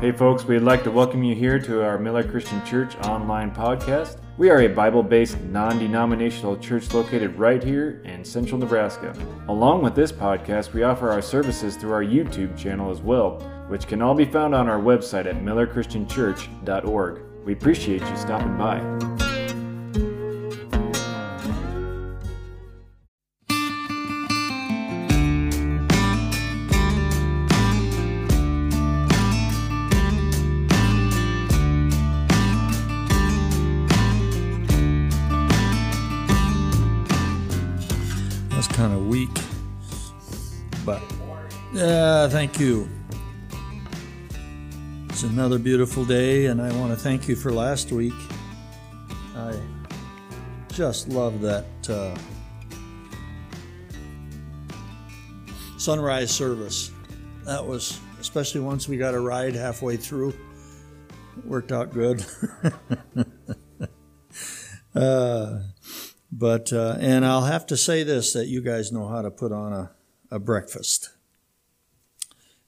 Hey, folks, we'd like to welcome you here to our Miller Christian Church online podcast. We are a Bible based, non denominational church located right here in central Nebraska. Along with this podcast, we offer our services through our YouTube channel as well, which can all be found on our website at millerchristianchurch.org. We appreciate you stopping by. Thank you. It's another beautiful day, and I want to thank you for last week. I just love that uh, sunrise service. That was, especially once we got a ride halfway through, worked out good. uh, but uh, and I'll have to say this that you guys know how to put on a, a breakfast,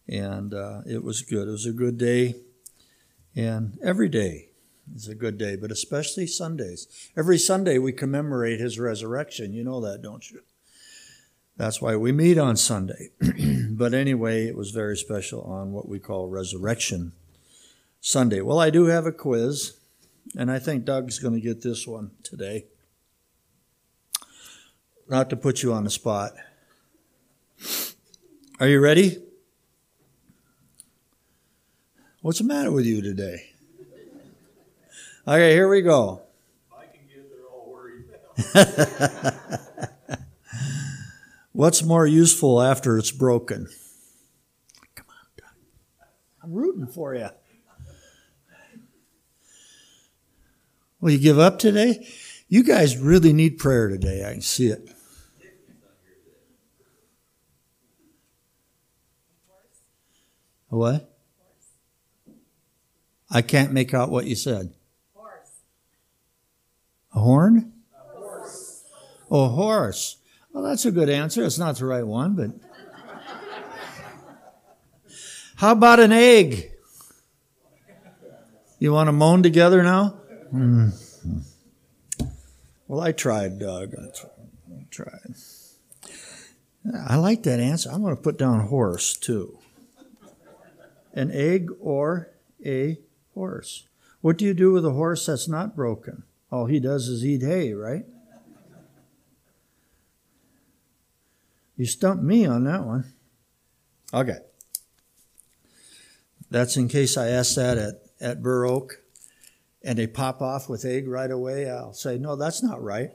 and uh, it was good. It was a good day, and every day is a good day, but especially Sundays. Every Sunday we commemorate His resurrection. You know that, don't you? That's why we meet on Sunday. but anyway, it was very special on what we call Resurrection Sunday. Well, I do have a quiz, and I think Doug's going to get this one today not to put you on the spot. Are you ready? What's the matter with you today? Okay, here we go. I can get there all worried. What's more useful after it's broken? Come on, Doug. I'm rooting for you. Will you give up today? You guys really need prayer today. I can see it. What? I can't make out what you said. Horse. A horn? A horse. Oh, a horse. Well, that's a good answer. It's not the right one, but. How about an egg? You want to moan together now? Mm-hmm. Well, I tried, Doug. I tried. I like that answer. I'm going to put down horse too. An egg or a horse. What do you do with a horse that's not broken? All he does is eat hay, right? You stumped me on that one. Okay. That's in case I ask that at, at Burr Oak and they pop off with egg right away. I'll say, no, that's not right.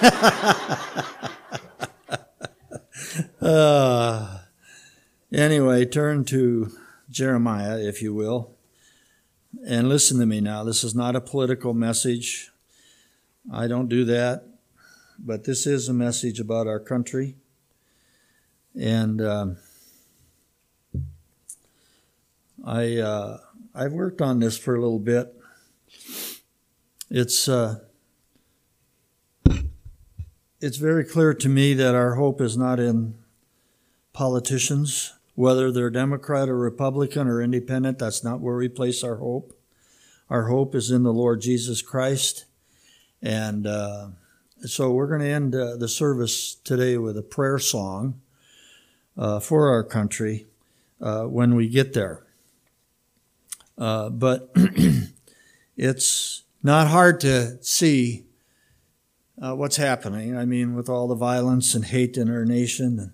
uh, anyway, turn to Jeremiah, if you will. And listen to me now. This is not a political message. I don't do that. But this is a message about our country. And um, I, uh, I've worked on this for a little bit. It's, uh, it's very clear to me that our hope is not in politicians, whether they're Democrat or Republican or independent. That's not where we place our hope. Our hope is in the Lord Jesus Christ. And uh, so we're going to end uh, the service today with a prayer song uh, for our country uh, when we get there. Uh, but it's not hard to see uh, what's happening. I mean, with all the violence and hate in our nation and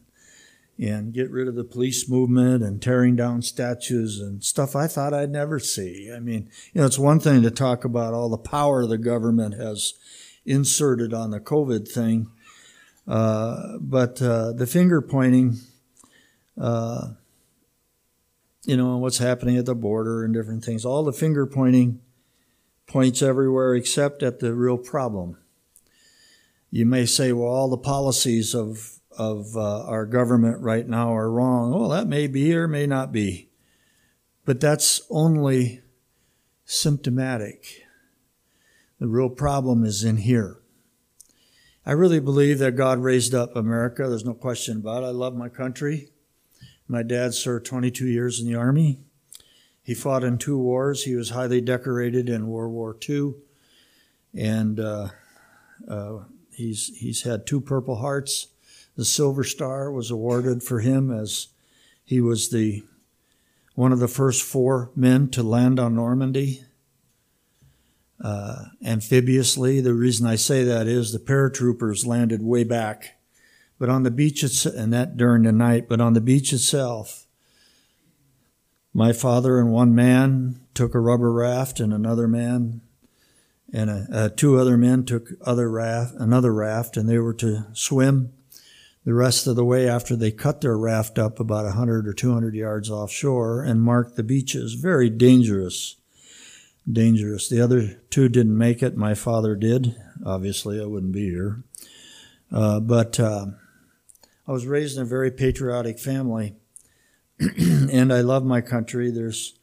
and get rid of the police movement and tearing down statues and stuff I thought I'd never see. I mean, you know, it's one thing to talk about all the power the government has inserted on the COVID thing, uh, but uh, the finger pointing, uh, you know, what's happening at the border and different things, all the finger pointing points everywhere except at the real problem. You may say, well, all the policies of of uh, our government right now are wrong. Well, that may be or may not be. But that's only symptomatic. The real problem is in here. I really believe that God raised up America. There's no question about it. I love my country. My dad served 22 years in the Army. He fought in two wars. He was highly decorated in World War II, and uh, uh, he's he's had two Purple Hearts. The Silver Star was awarded for him as he was the one of the first four men to land on Normandy uh, amphibiously. The reason I say that is the paratroopers landed way back, but on the beach, and that during the night, but on the beach itself, my father and one man took a rubber raft, and another man and a, uh, two other men took other raft, another raft, and they were to swim the rest of the way after they cut their raft up about 100 or 200 yards offshore and marked the beaches. Very dangerous. Dangerous. The other two didn't make it. My father did. Obviously, I wouldn't be here. Uh, but uh, I was raised in a very patriotic family, and I love my country. There's,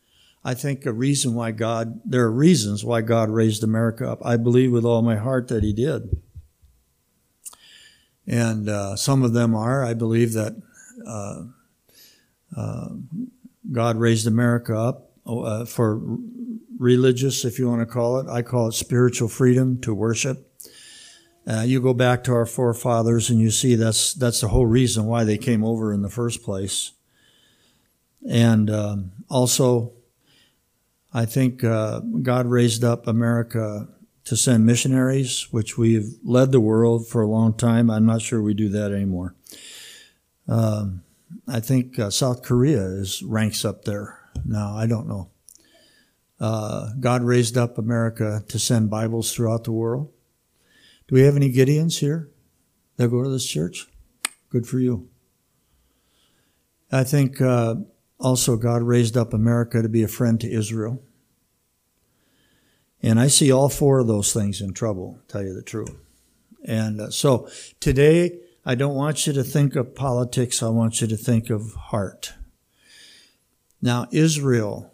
I think, a reason why God, there are reasons why God raised America up. I believe with all my heart that He did. And uh, some of them are, I believe that uh, uh, God raised America up uh, for religious, if you want to call it. I call it spiritual freedom to worship. Uh, you go back to our forefathers and you see that's that's the whole reason why they came over in the first place. And um, also, I think uh, God raised up America to send missionaries, which we've led the world for a long time. I'm not sure we do that anymore. Um, I think uh, South Korea is ranks up there now. I don't know. Uh, God raised up America to send Bibles throughout the world. Do we have any Gideons here that go to this church? Good for you. I think uh, also God raised up America to be a friend to Israel. And I see all four of those things in trouble, tell you the truth. And uh, so today, I don't want you to think of politics. I want you to think of heart. Now, Israel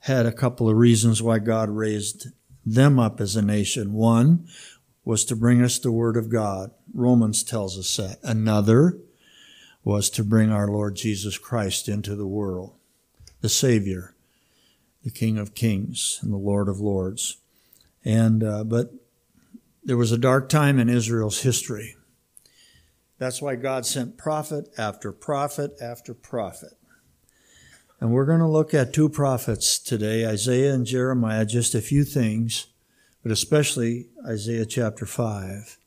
had a couple of reasons why God raised them up as a nation. One was to bring us the Word of God. Romans tells us that. Another was to bring our Lord Jesus Christ into the world, the Savior the King of Kings and the Lord of Lords. And uh, but there was a dark time in Israel's history. That's why God sent prophet after prophet after prophet. And we're going to look at two prophets today, Isaiah and Jeremiah, just a few things, but especially Isaiah chapter 5.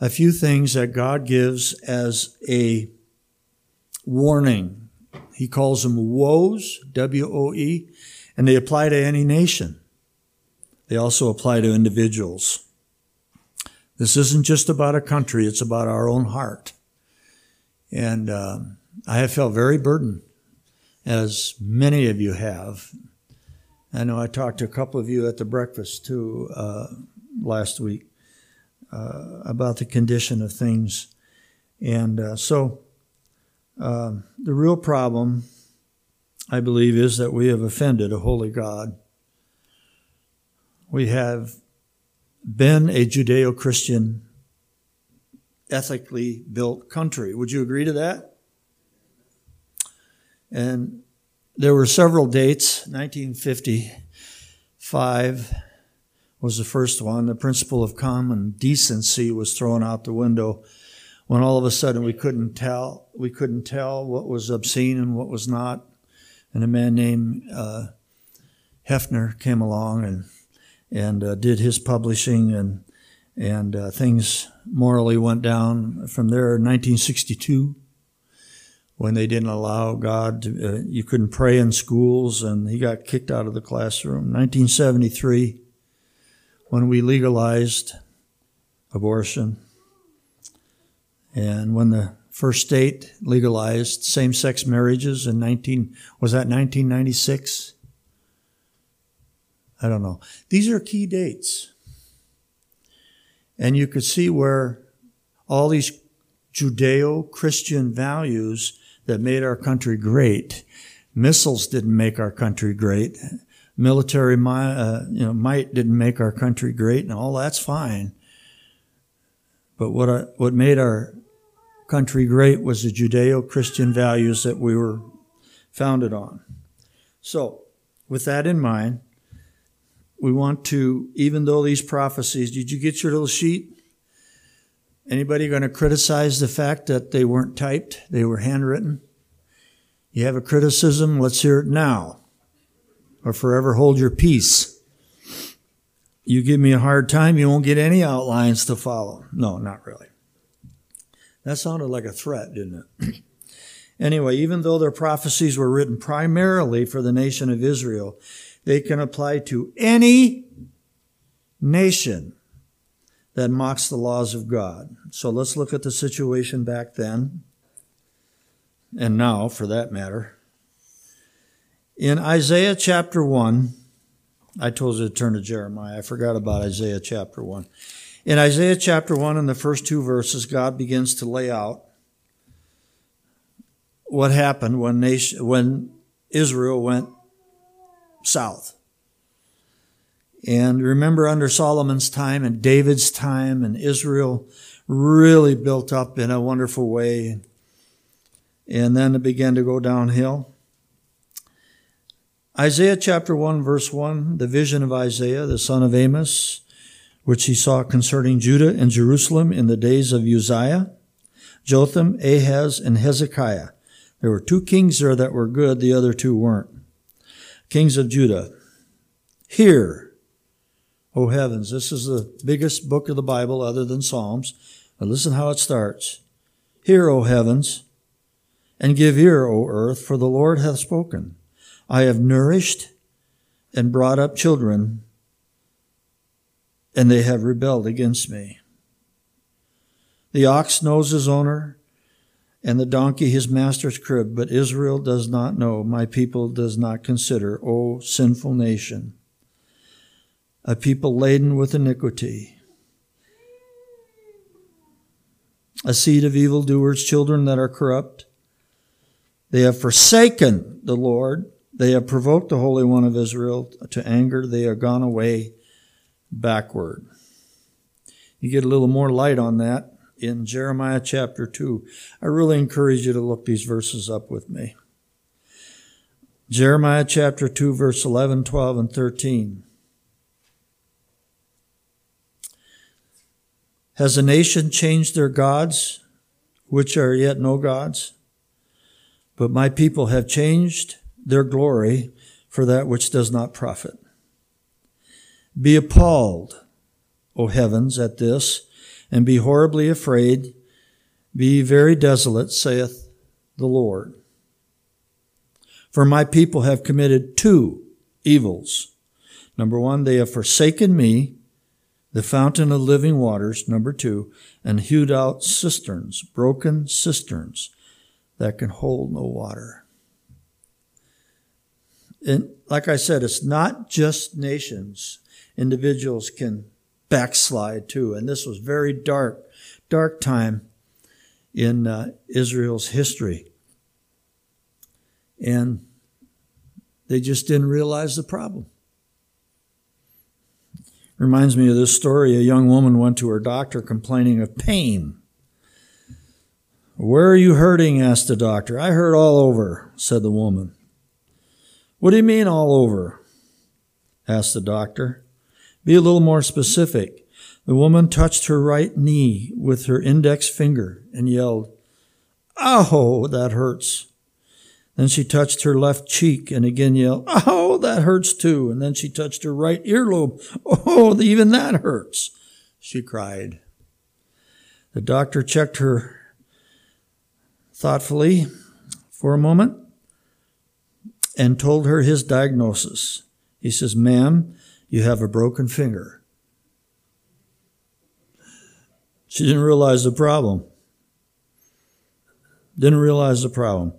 A few things that God gives as a warning. He calls them woes, W O E, and they apply to any nation. They also apply to individuals. This isn't just about a country, it's about our own heart. And uh, I have felt very burdened, as many of you have. I know I talked to a couple of you at the breakfast too uh, last week uh, about the condition of things. And uh, so um, the real problem I believe, is that we have offended a holy God. We have been a Judeo Christian, ethically built country. Would you agree to that? And there were several dates. 1955 was the first one. The principle of common decency was thrown out the window when all of a sudden we couldn't tell we couldn't tell what was obscene and what was not and a man named uh, Hefner came along and and uh, did his publishing and and uh, things morally went down from there. In 1962, when they didn't allow God, to, uh, you couldn't pray in schools, and he got kicked out of the classroom. 1973, when we legalized abortion, and when the first state legalized same-sex marriages in 19 was that 1996 i don't know. These are key dates. And you could see where all these judeo-christian values that made our country great missiles didn't make our country great military uh, you know, might didn't make our country great and all that's fine. But what, what made our country great was the Judeo Christian values that we were founded on. So, with that in mind, we want to, even though these prophecies, did you get your little sheet? Anybody going to criticize the fact that they weren't typed? They were handwritten? You have a criticism? Let's hear it now. Or forever hold your peace. You give me a hard time, you won't get any outlines to follow. No, not really. That sounded like a threat, didn't it? anyway, even though their prophecies were written primarily for the nation of Israel, they can apply to any nation that mocks the laws of God. So let's look at the situation back then, and now for that matter. In Isaiah chapter 1, I told you to turn to Jeremiah. I forgot about Isaiah chapter 1. In Isaiah chapter 1, in the first two verses, God begins to lay out what happened when, nation, when Israel went south. And remember under Solomon's time and David's time and Israel really built up in a wonderful way. And then it began to go downhill. Isaiah chapter 1 verse 1, the vision of Isaiah, the son of Amos, which he saw concerning Judah and Jerusalem in the days of Uzziah, Jotham, Ahaz, and Hezekiah. There were two kings there that were good, the other two weren't. Kings of Judah. Hear, O heavens. This is the biggest book of the Bible other than Psalms. But listen how it starts. Hear, O heavens, and give ear, O earth, for the Lord hath spoken. I have nourished and brought up children, and they have rebelled against me. The ox knows his owner, and the donkey his master's crib, but Israel does not know, my people does not consider, O sinful nation a people laden with iniquity, a seed of evildoers, children that are corrupt. They have forsaken the Lord. They have provoked the Holy One of Israel to anger. They are gone away backward. You get a little more light on that in Jeremiah chapter 2. I really encourage you to look these verses up with me. Jeremiah chapter 2, verse 11, 12, and 13. Has a nation changed their gods, which are yet no gods? But my people have changed their glory for that which does not profit. Be appalled, O heavens, at this, and be horribly afraid. Be very desolate, saith the Lord. For my people have committed two evils. Number one, they have forsaken me the fountain of living waters, number two, and hewed out cisterns, broken cisterns that can hold no water. And like I said, it's not just nations. Individuals can backslide too. And this was very dark, dark time in uh, Israel's history. And they just didn't realize the problem. Reminds me of this story. A young woman went to her doctor complaining of pain. Where are you hurting? asked the doctor. I hurt all over, said the woman. What do you mean all over? asked the doctor. Be a little more specific. The woman touched her right knee with her index finger and yelled, Oh, that hurts. Then she touched her left cheek and again yelled, Oh, that hurts too. And then she touched her right earlobe. Oh, even that hurts, she cried. The doctor checked her thoughtfully for a moment and told her his diagnosis. He says, Ma'am, you have a broken finger. She didn't realize the problem. Didn't realize the problem.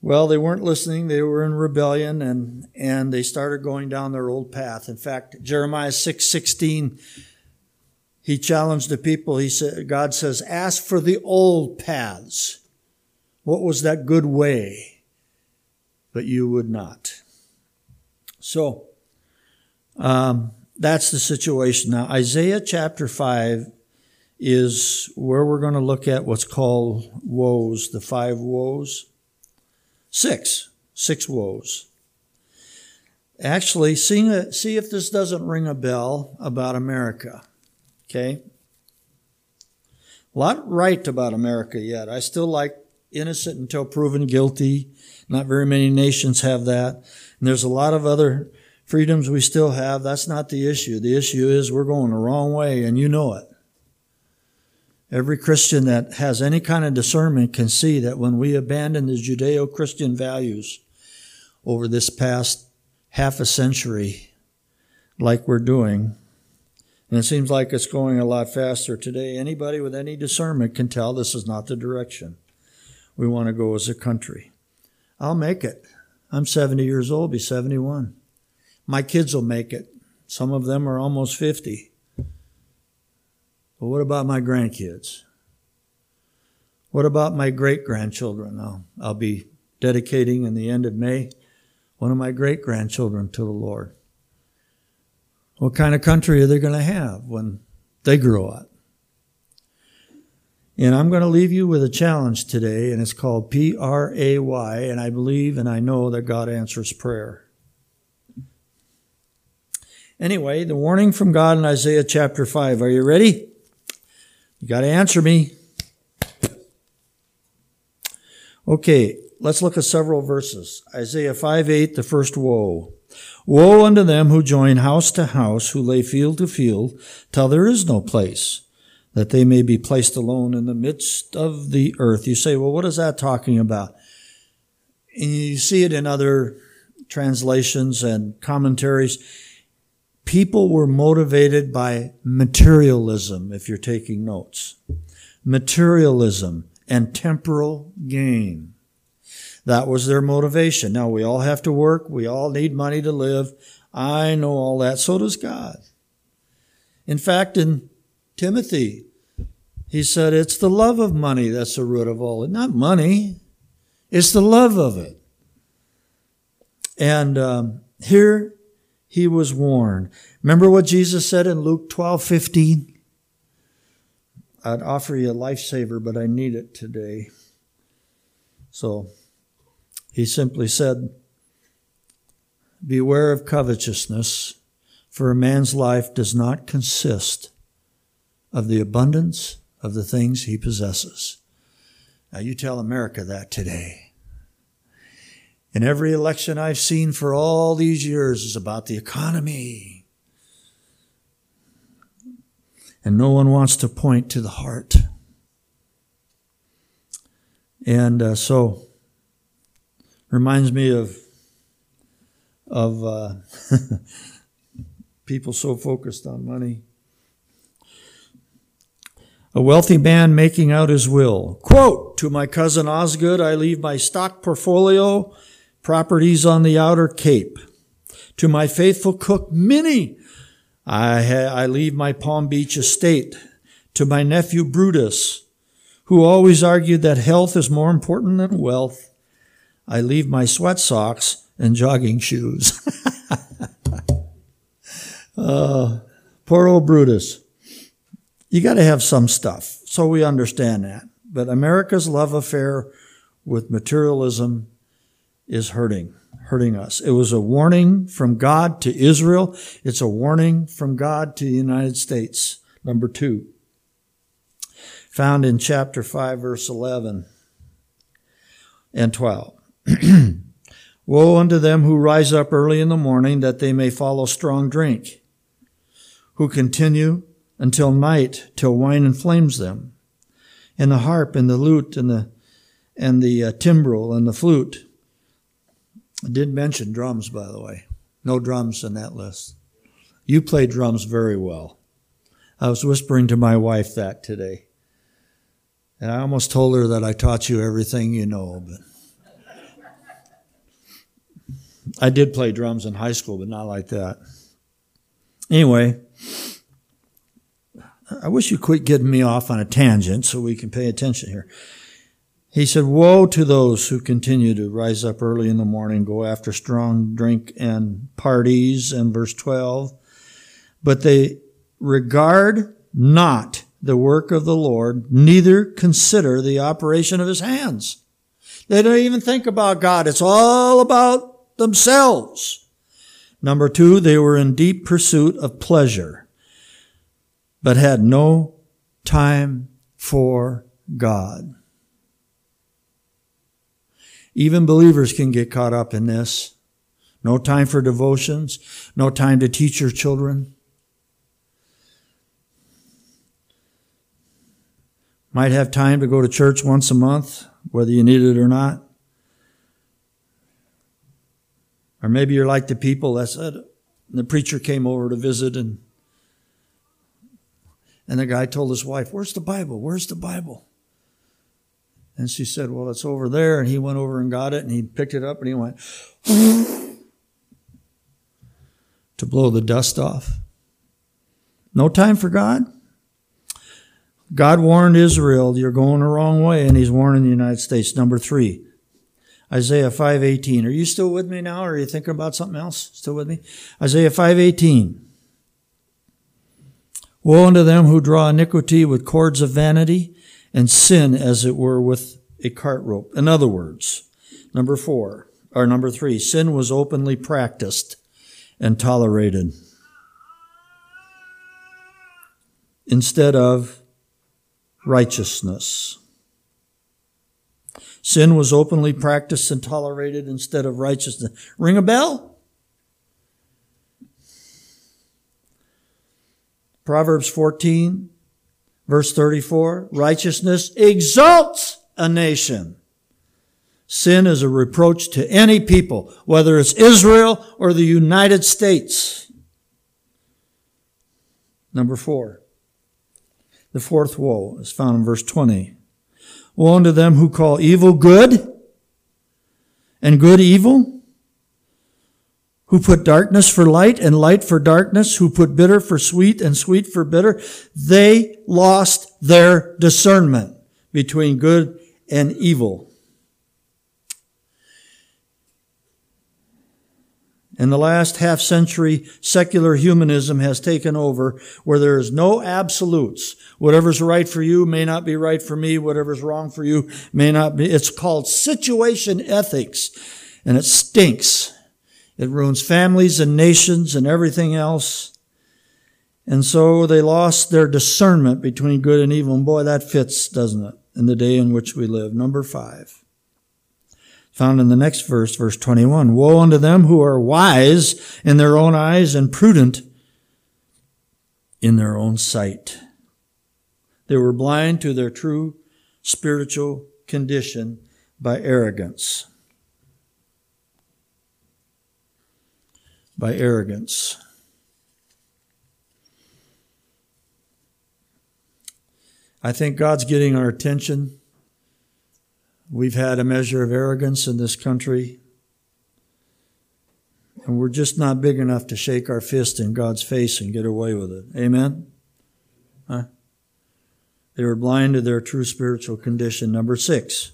Well, they weren't listening. They were in rebellion and, and they started going down their old path. In fact, Jeremiah 6 16, he challenged the people. He said, God says, ask for the old paths. What was that good way? But you would not. So, um, that's the situation. Now, Isaiah chapter 5 is where we're going to look at what's called woes, the five woes. Six. Six woes. Actually, see, see if this doesn't ring a bell about America. Okay? A lot right about America yet. I still like innocent until proven guilty. Not very many nations have that. And there's a lot of other freedoms we still have. That's not the issue. The issue is we're going the wrong way, and you know it. Every Christian that has any kind of discernment can see that when we abandon the Judeo Christian values over this past half a century, like we're doing, and it seems like it's going a lot faster today, anybody with any discernment can tell this is not the direction we want to go as a country. I'll make it. I'm 70 years old, be 71. My kids will make it. Some of them are almost 50. But what about my grandkids? What about my great grandchildren? I'll, I'll be dedicating in the end of May one of my great grandchildren to the Lord. What kind of country are they going to have when they grow up? And I'm going to leave you with a challenge today, and it's called P R A Y, and I believe and I know that God answers prayer. Anyway, the warning from God in Isaiah chapter 5. Are you ready? You got to answer me. Okay, let's look at several verses. Isaiah 5 8, the first woe. Woe unto them who join house to house, who lay field to field, till there is no place that they may be placed alone in the midst of the earth. You say, well, what is that talking about? And you see it in other translations and commentaries. People were motivated by materialism, if you're taking notes. Materialism and temporal gain. That was their motivation. Now, we all have to work. We all need money to live. I know all that. So does God. In fact, in Timothy. He said, It's the love of money that's the root of all. It. Not money, it's the love of it. And um, here he was warned. Remember what Jesus said in Luke 12 15? I'd offer you a lifesaver, but I need it today. So he simply said, Beware of covetousness, for a man's life does not consist of the abundance of the things he possesses. Now, you tell America that today. In every election I've seen for all these years is about the economy. And no one wants to point to the heart. And uh, so, reminds me of of uh, people so focused on money. A wealthy man making out his will. Quote, to my cousin Osgood, I leave my stock portfolio, properties on the outer cape. To my faithful cook, Minnie, I, ha- I leave my Palm Beach estate. To my nephew Brutus, who always argued that health is more important than wealth, I leave my sweat socks and jogging shoes. uh, poor old Brutus you got to have some stuff. So we understand that. But America's love affair with materialism is hurting, hurting us. It was a warning from God to Israel. It's a warning from God to the United States. Number two, found in chapter 5, verse 11 and 12. Woe unto them who rise up early in the morning that they may follow strong drink, who continue until night, till wine inflames them. And the harp and the lute and the and the uh, timbrel and the flute. I did mention drums, by the way. No drums in that list. You play drums very well. I was whispering to my wife that today. And I almost told her that I taught you everything you know, but I did play drums in high school, but not like that. Anyway, I wish you quit getting me off on a tangent so we can pay attention here. He said, Woe to those who continue to rise up early in the morning, go after strong drink and parties, and verse 12. But they regard not the work of the Lord, neither consider the operation of his hands. They don't even think about God. It's all about themselves. Number two, they were in deep pursuit of pleasure, but had no time for God. Even believers can get caught up in this. No time for devotions, no time to teach your children. Might have time to go to church once a month, whether you need it or not. Or maybe you're like the people that said, the preacher came over to visit and and the guy told his wife, Where's the Bible? Where's the Bible? And she said, Well, it's over there. And he went over and got it and he picked it up and he went to blow the dust off. No time for God. God warned Israel, you're going the wrong way, and he's warning the United States. Number three, Isaiah 5.18. Are you still with me now, or are you thinking about something else? Still with me? Isaiah 5.18. Woe unto them who draw iniquity with cords of vanity, and sin as it were with a cart rope. In other words, number four, or number three, sin was openly practiced and tolerated instead of righteousness. Sin was openly practiced and tolerated instead of righteousness. Ring a bell? Proverbs 14, verse 34 righteousness exalts a nation. Sin is a reproach to any people, whether it's Israel or the United States. Number four. The fourth woe is found in verse 20. Woe unto them who call evil good and good evil, who put darkness for light and light for darkness, who put bitter for sweet and sweet for bitter. They lost their discernment between good and evil. In the last half century, secular humanism has taken over where there is no absolutes. Whatever's right for you may not be right for me. Whatever's wrong for you may not be. It's called situation ethics and it stinks. It ruins families and nations and everything else. And so they lost their discernment between good and evil. And boy, that fits, doesn't it, in the day in which we live. Number five found in the next verse, verse 21. Woe unto them who are wise in their own eyes and prudent in their own sight. They were blind to their true spiritual condition by arrogance. By arrogance. I think God's getting our attention We've had a measure of arrogance in this country, and we're just not big enough to shake our fist in God's face and get away with it. Amen? Huh? They were blind to their true spiritual condition. Number six.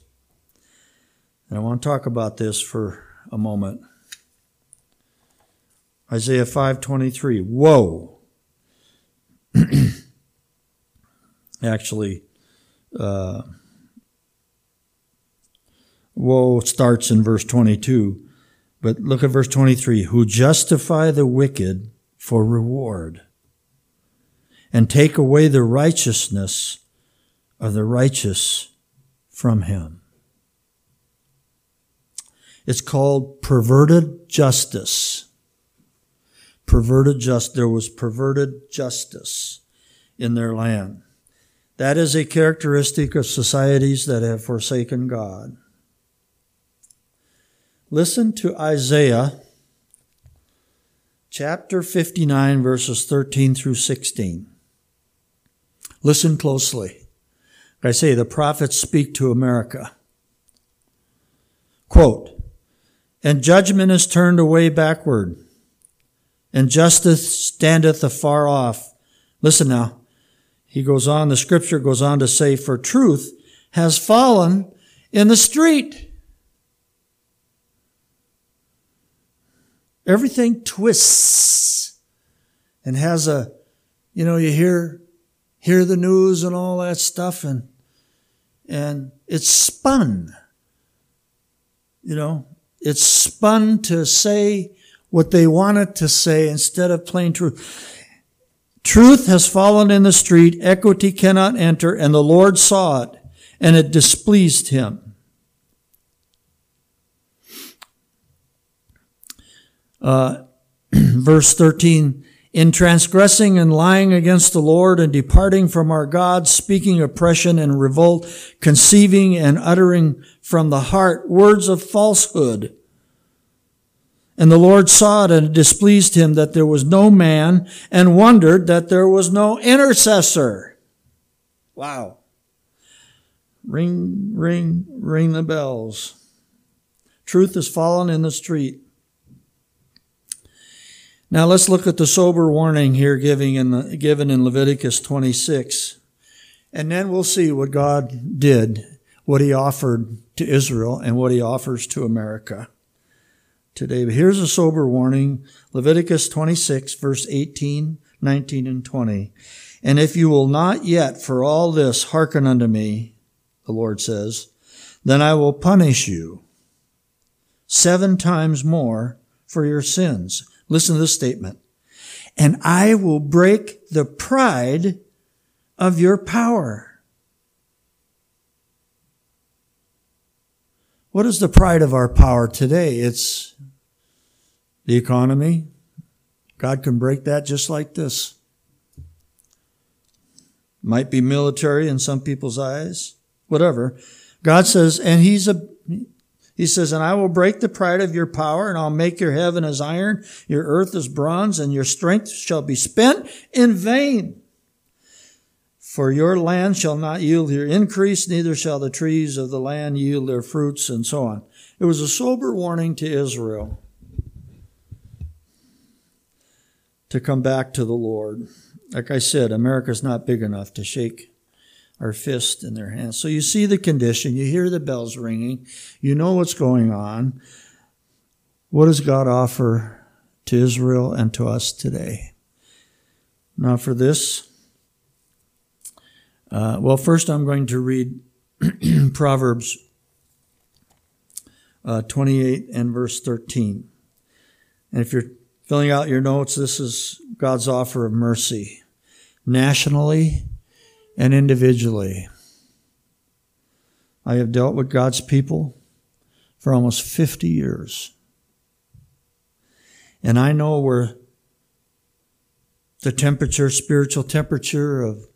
And I want to talk about this for a moment. Isaiah 5:23. Woe. Actually, uh, woe starts in verse 22. But look at verse 23 who justify the wicked for reward and take away the righteousness of the righteous from him. It's called perverted justice. Perverted just, there was perverted justice in their land. That is a characteristic of societies that have forsaken God. Listen to Isaiah chapter 59, verses 13 through 16. Listen closely. I say the prophets speak to America. Quote, and judgment is turned away backward, and justice standeth afar off. Listen now. He goes on, the scripture goes on to say, for truth has fallen in the street. everything twists and has a, you know, you hear, hear the news and all that stuff and, and it's spun. You know, it's spun to say what they wanted to say instead of plain truth. Truth has fallen in the street, equity cannot enter, and the Lord saw it, and it displeased him. Uh, verse 13, in transgressing and lying against the Lord and departing from our God, speaking oppression and revolt, conceiving and uttering from the heart words of falsehood. And the Lord saw it and it displeased him that there was no man and wondered that there was no intercessor. Wow. Ring, ring, ring the bells. Truth has fallen in the street. Now let's look at the sober warning here giving in the, given in Leviticus 26. And then we'll see what God did, what he offered to Israel and what he offers to America today. But here's a sober warning. Leviticus 26 verse 18, 19, and 20. And if you will not yet for all this hearken unto me, the Lord says, then I will punish you seven times more for your sins. Listen to this statement. And I will break the pride of your power. What is the pride of our power today? It's the economy. God can break that just like this. Might be military in some people's eyes, whatever. God says, and He's a, He says, and I will break the pride of your power, and I'll make your heaven as iron, your earth as bronze, and your strength shall be spent in vain. For your land shall not yield your increase, neither shall the trees of the land yield their fruits, and so on. It was a sober warning to Israel. To come back to the Lord. Like I said, America's not big enough to shake our fist in their hands. So you see the condition, you hear the bells ringing, you know what's going on. What does God offer to Israel and to us today? Now, for this, uh, well, first I'm going to read Proverbs uh, 28 and verse 13. And if you're filling out your notes, this is God's offer of mercy, nationally and individually. I have dealt with God's people for almost 50 years. And I know where the temperature, spiritual temperature of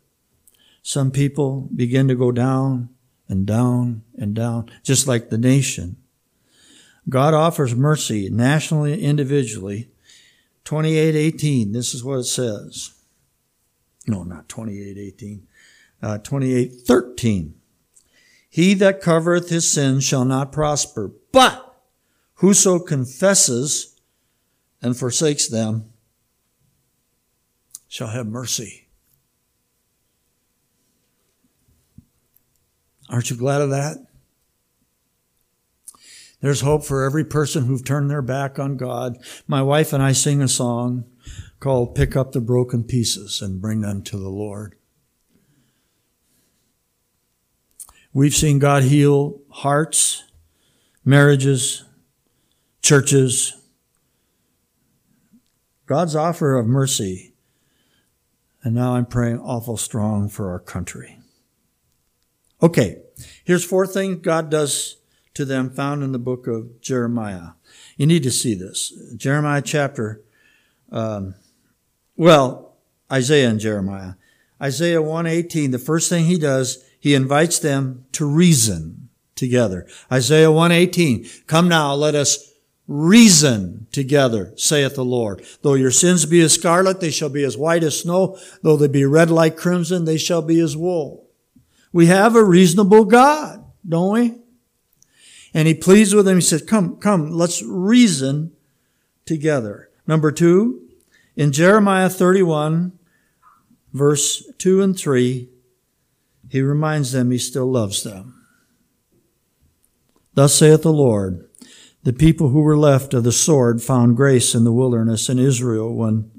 some people begin to go down and down and down, just like the nation. God offers mercy nationally and individually 28:18. This is what it says. No, not 28:18. Uh, 28:13. He that covereth his sins shall not prosper, but whoso confesses and forsakes them shall have mercy. Aren't you glad of that? There's hope for every person who've turned their back on God. My wife and I sing a song called Pick Up the Broken Pieces and Bring Them to the Lord. We've seen God heal hearts, marriages, churches. God's offer of mercy. And now I'm praying awful strong for our country. Okay, here's four things God does to them found in the book of Jeremiah. You need to see this. Jeremiah chapter, um, well, Isaiah and Jeremiah. Isaiah 118, the first thing he does, he invites them to reason together. Isaiah 118, come now, let us reason together, saith the Lord. Though your sins be as scarlet, they shall be as white as snow. Though they be red like crimson, they shall be as wool. We have a reasonable God, don't we? And he pleads with them. He said, come, come, let's reason together. Number two, in Jeremiah 31, verse 2 and 3, he reminds them he still loves them. Thus saith the Lord, the people who were left of the sword found grace in the wilderness in Israel when,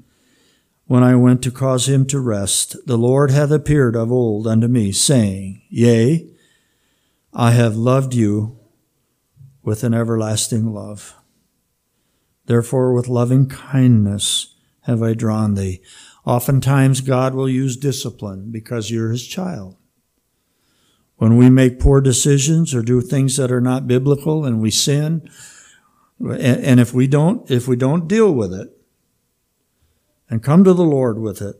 when I went to cause him to rest. The Lord hath appeared of old unto me, saying, Yea, I have loved you with an everlasting love. Therefore, with loving kindness have I drawn thee. Oftentimes, God will use discipline because you're his child. When we make poor decisions or do things that are not biblical and we sin, and if we don't, if we don't deal with it and come to the Lord with it,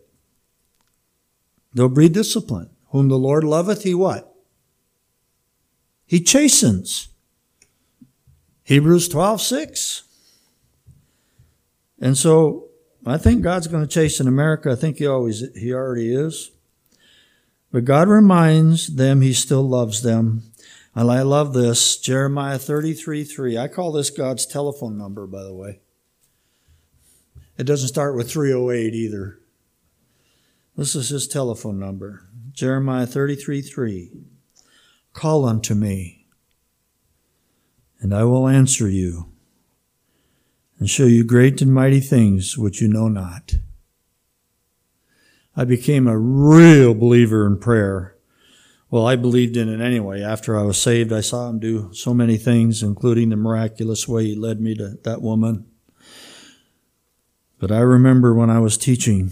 there'll be discipline. Whom the Lord loveth, he what? He chastens. Hebrews 12, 6. And so I think God's going to chasten America. I think he always, he already is. But God reminds them he still loves them. And I love this. Jeremiah 33, 3. I call this God's telephone number, by the way. It doesn't start with 308 either. This is his telephone number. Jeremiah 33, 3. Call unto me, and I will answer you and show you great and mighty things which you know not. I became a real believer in prayer. Well, I believed in it anyway. After I was saved, I saw him do so many things, including the miraculous way he led me to that woman. But I remember when I was teaching,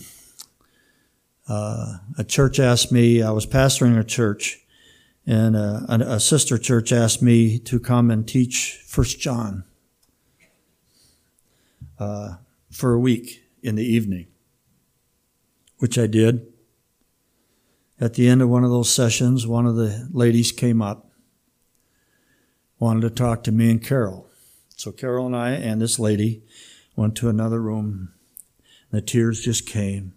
uh, a church asked me, I was pastoring a church, and uh, a, a sister church asked me to come and teach First John uh, for a week in the evening, which I did. At the end of one of those sessions, one of the ladies came up, wanted to talk to me and Carol. So Carol and I and this lady went to another room. And The tears just came.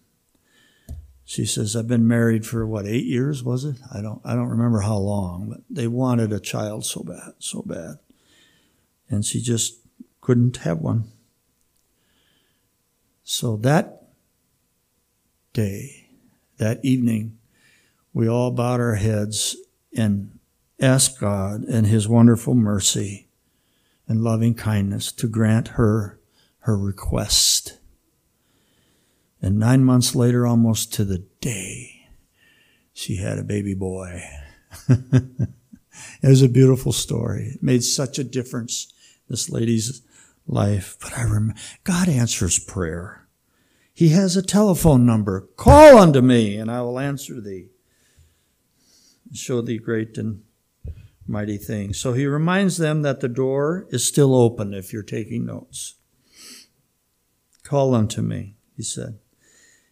She says, I've been married for what, eight years, was it? I don't I don't remember how long, but they wanted a child so bad, so bad. And she just couldn't have one. So that day, that evening, we all bowed our heads and asked God and His wonderful mercy and loving kindness to grant her her request. And nine months later, almost to the day, she had a baby boy. it was a beautiful story. It made such a difference, this lady's life. But I remember, God answers prayer. He has a telephone number. Call unto me, and I will answer thee. Show thee great and mighty things. So he reminds them that the door is still open if you're taking notes. Call unto me, he said.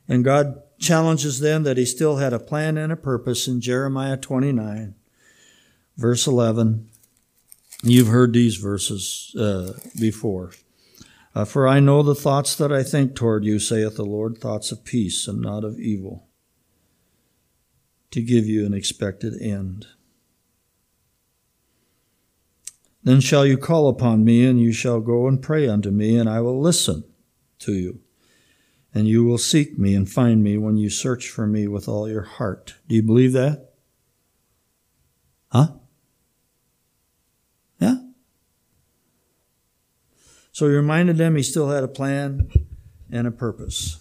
And God challenges them that he still had a plan and a purpose in Jeremiah 29, verse 11. You've heard these verses uh, before. Uh, for I know the thoughts that I think toward you, saith the Lord, thoughts of peace and not of evil, to give you an expected end. Then shall you call upon me, and you shall go and pray unto me, and I will listen to you and you will seek me and find me when you search for me with all your heart. Do you believe that? Huh? Yeah? So he reminded them he still had a plan and a purpose.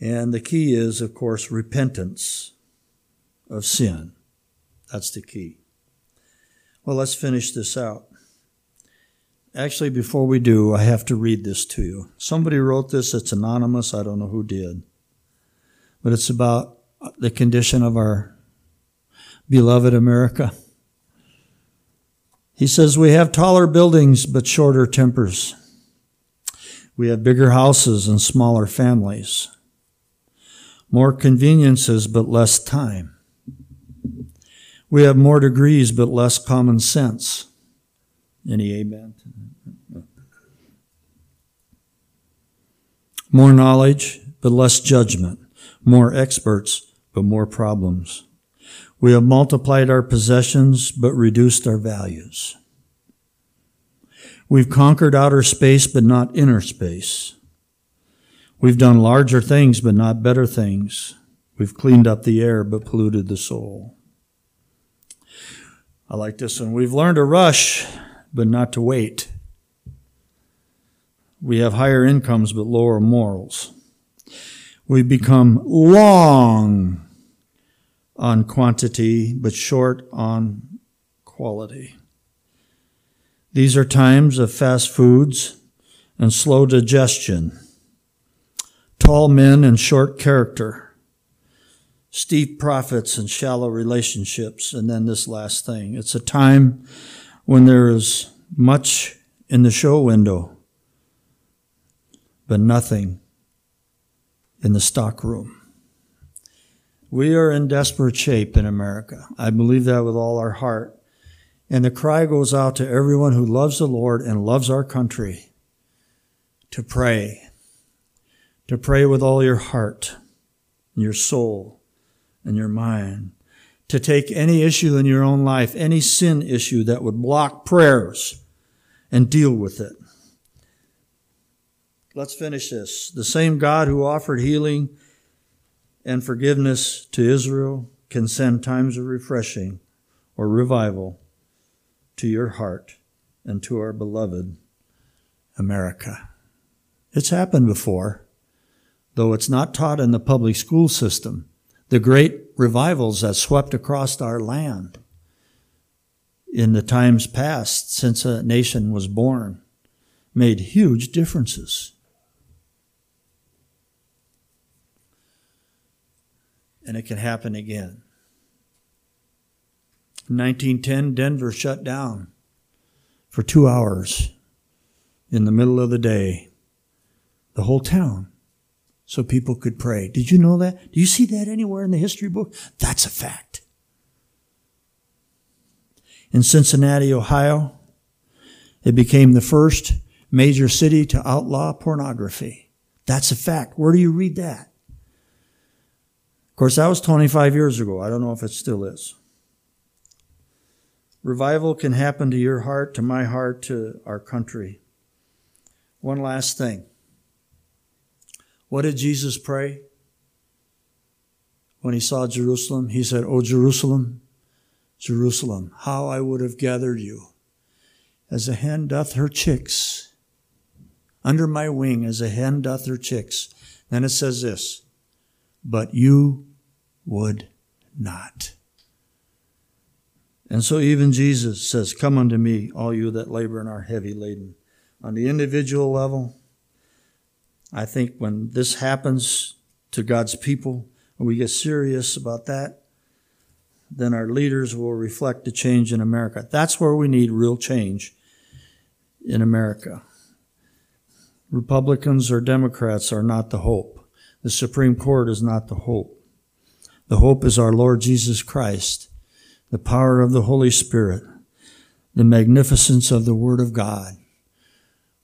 And the key is, of course, repentance of sin. That's the key. Well, let's finish this out. Actually, before we do, I have to read this to you. Somebody wrote this, it's anonymous, I don't know who did. But it's about the condition of our beloved America. He says, We have taller buildings but shorter tempers. We have bigger houses and smaller families. More conveniences but less time. We have more degrees but less common sense. Any amen? More knowledge, but less judgment. More experts, but more problems. We have multiplied our possessions, but reduced our values. We've conquered outer space, but not inner space. We've done larger things, but not better things. We've cleaned up the air, but polluted the soul. I like this one. We've learned to rush, but not to wait. We have higher incomes but lower morals. We become long on quantity but short on quality. These are times of fast foods and slow digestion, tall men and short character, steep profits and shallow relationships, and then this last thing. It's a time when there is much in the show window, but nothing in the stockroom. We are in desperate shape in America. I believe that with all our heart. And the cry goes out to everyone who loves the Lord and loves our country to pray. To pray with all your heart, and your soul, and your mind. To take any issue in your own life, any sin issue that would block prayers, and deal with it. Let's finish this. The same God who offered healing and forgiveness to Israel can send times of refreshing or revival to your heart and to our beloved America. It's happened before, though it's not taught in the public school system. The great revivals that swept across our land in the times past since a nation was born made huge differences. And it can happen again. In 1910, Denver shut down for two hours in the middle of the day, the whole town, so people could pray. Did you know that? Do you see that anywhere in the history book? That's a fact in Cincinnati, Ohio. It became the first major city to outlaw pornography. That's a fact. Where do you read that? Course, that was 25 years ago. I don't know if it still is. Revival can happen to your heart, to my heart, to our country. One last thing. What did Jesus pray when he saw Jerusalem? He said, O Jerusalem, Jerusalem, how I would have gathered you as a hen doth her chicks under my wing as a hen doth her chicks. Then it says this, but you would not. And so even Jesus says, Come unto me, all you that labor and are heavy laden. On the individual level, I think when this happens to God's people, and we get serious about that, then our leaders will reflect the change in America. That's where we need real change in America. Republicans or Democrats are not the hope. The Supreme Court is not the hope. The hope is our Lord Jesus Christ, the power of the Holy Spirit, the magnificence of the Word of God.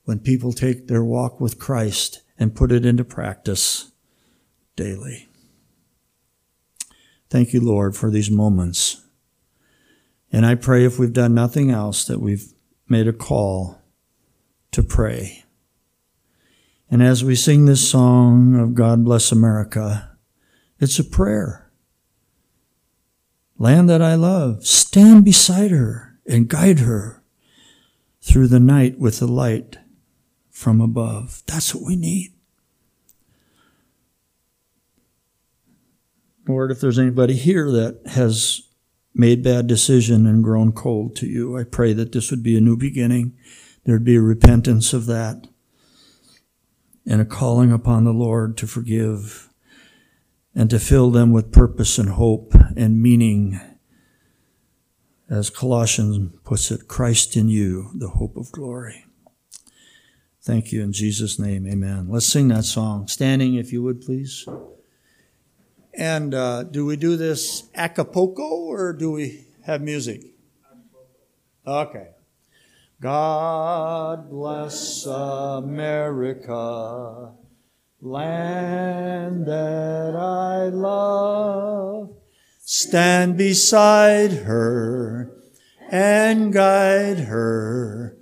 When people take their walk with Christ and put it into practice daily. Thank you, Lord, for these moments. And I pray if we've done nothing else that we've made a call to pray. And as we sing this song of God Bless America, it's a prayer. Land that I love, stand beside her and guide her through the night with the light from above. That's what we need. Lord, if there's anybody here that has made bad decision and grown cold to you, I pray that this would be a new beginning. There'd be a repentance of that and a calling upon the Lord to forgive and to fill them with purpose and hope and meaning. As Colossians puts it, Christ in you, the hope of glory. Thank you in Jesus' name, amen. Let's sing that song. Standing, if you would, please. And uh, do we do this Acapulco or do we have music? Okay. God bless America, land that I love. Stand beside her and guide her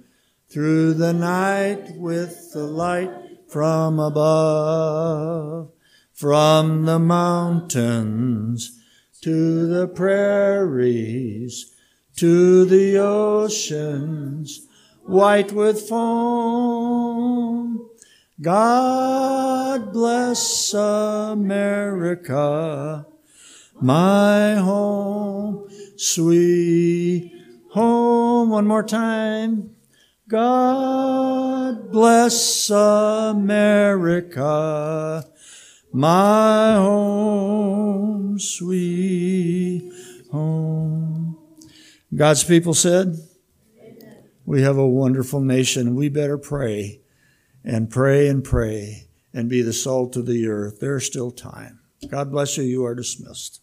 through the night with the light from above. From the mountains to the prairies, to the oceans, white with foam. God bless America, my home, sweet home. One more time. God bless America, my home, sweet home. God's people said, We have a wonderful nation. We better pray and pray and pray and be the salt of the earth. There's still time. God bless you. You are dismissed.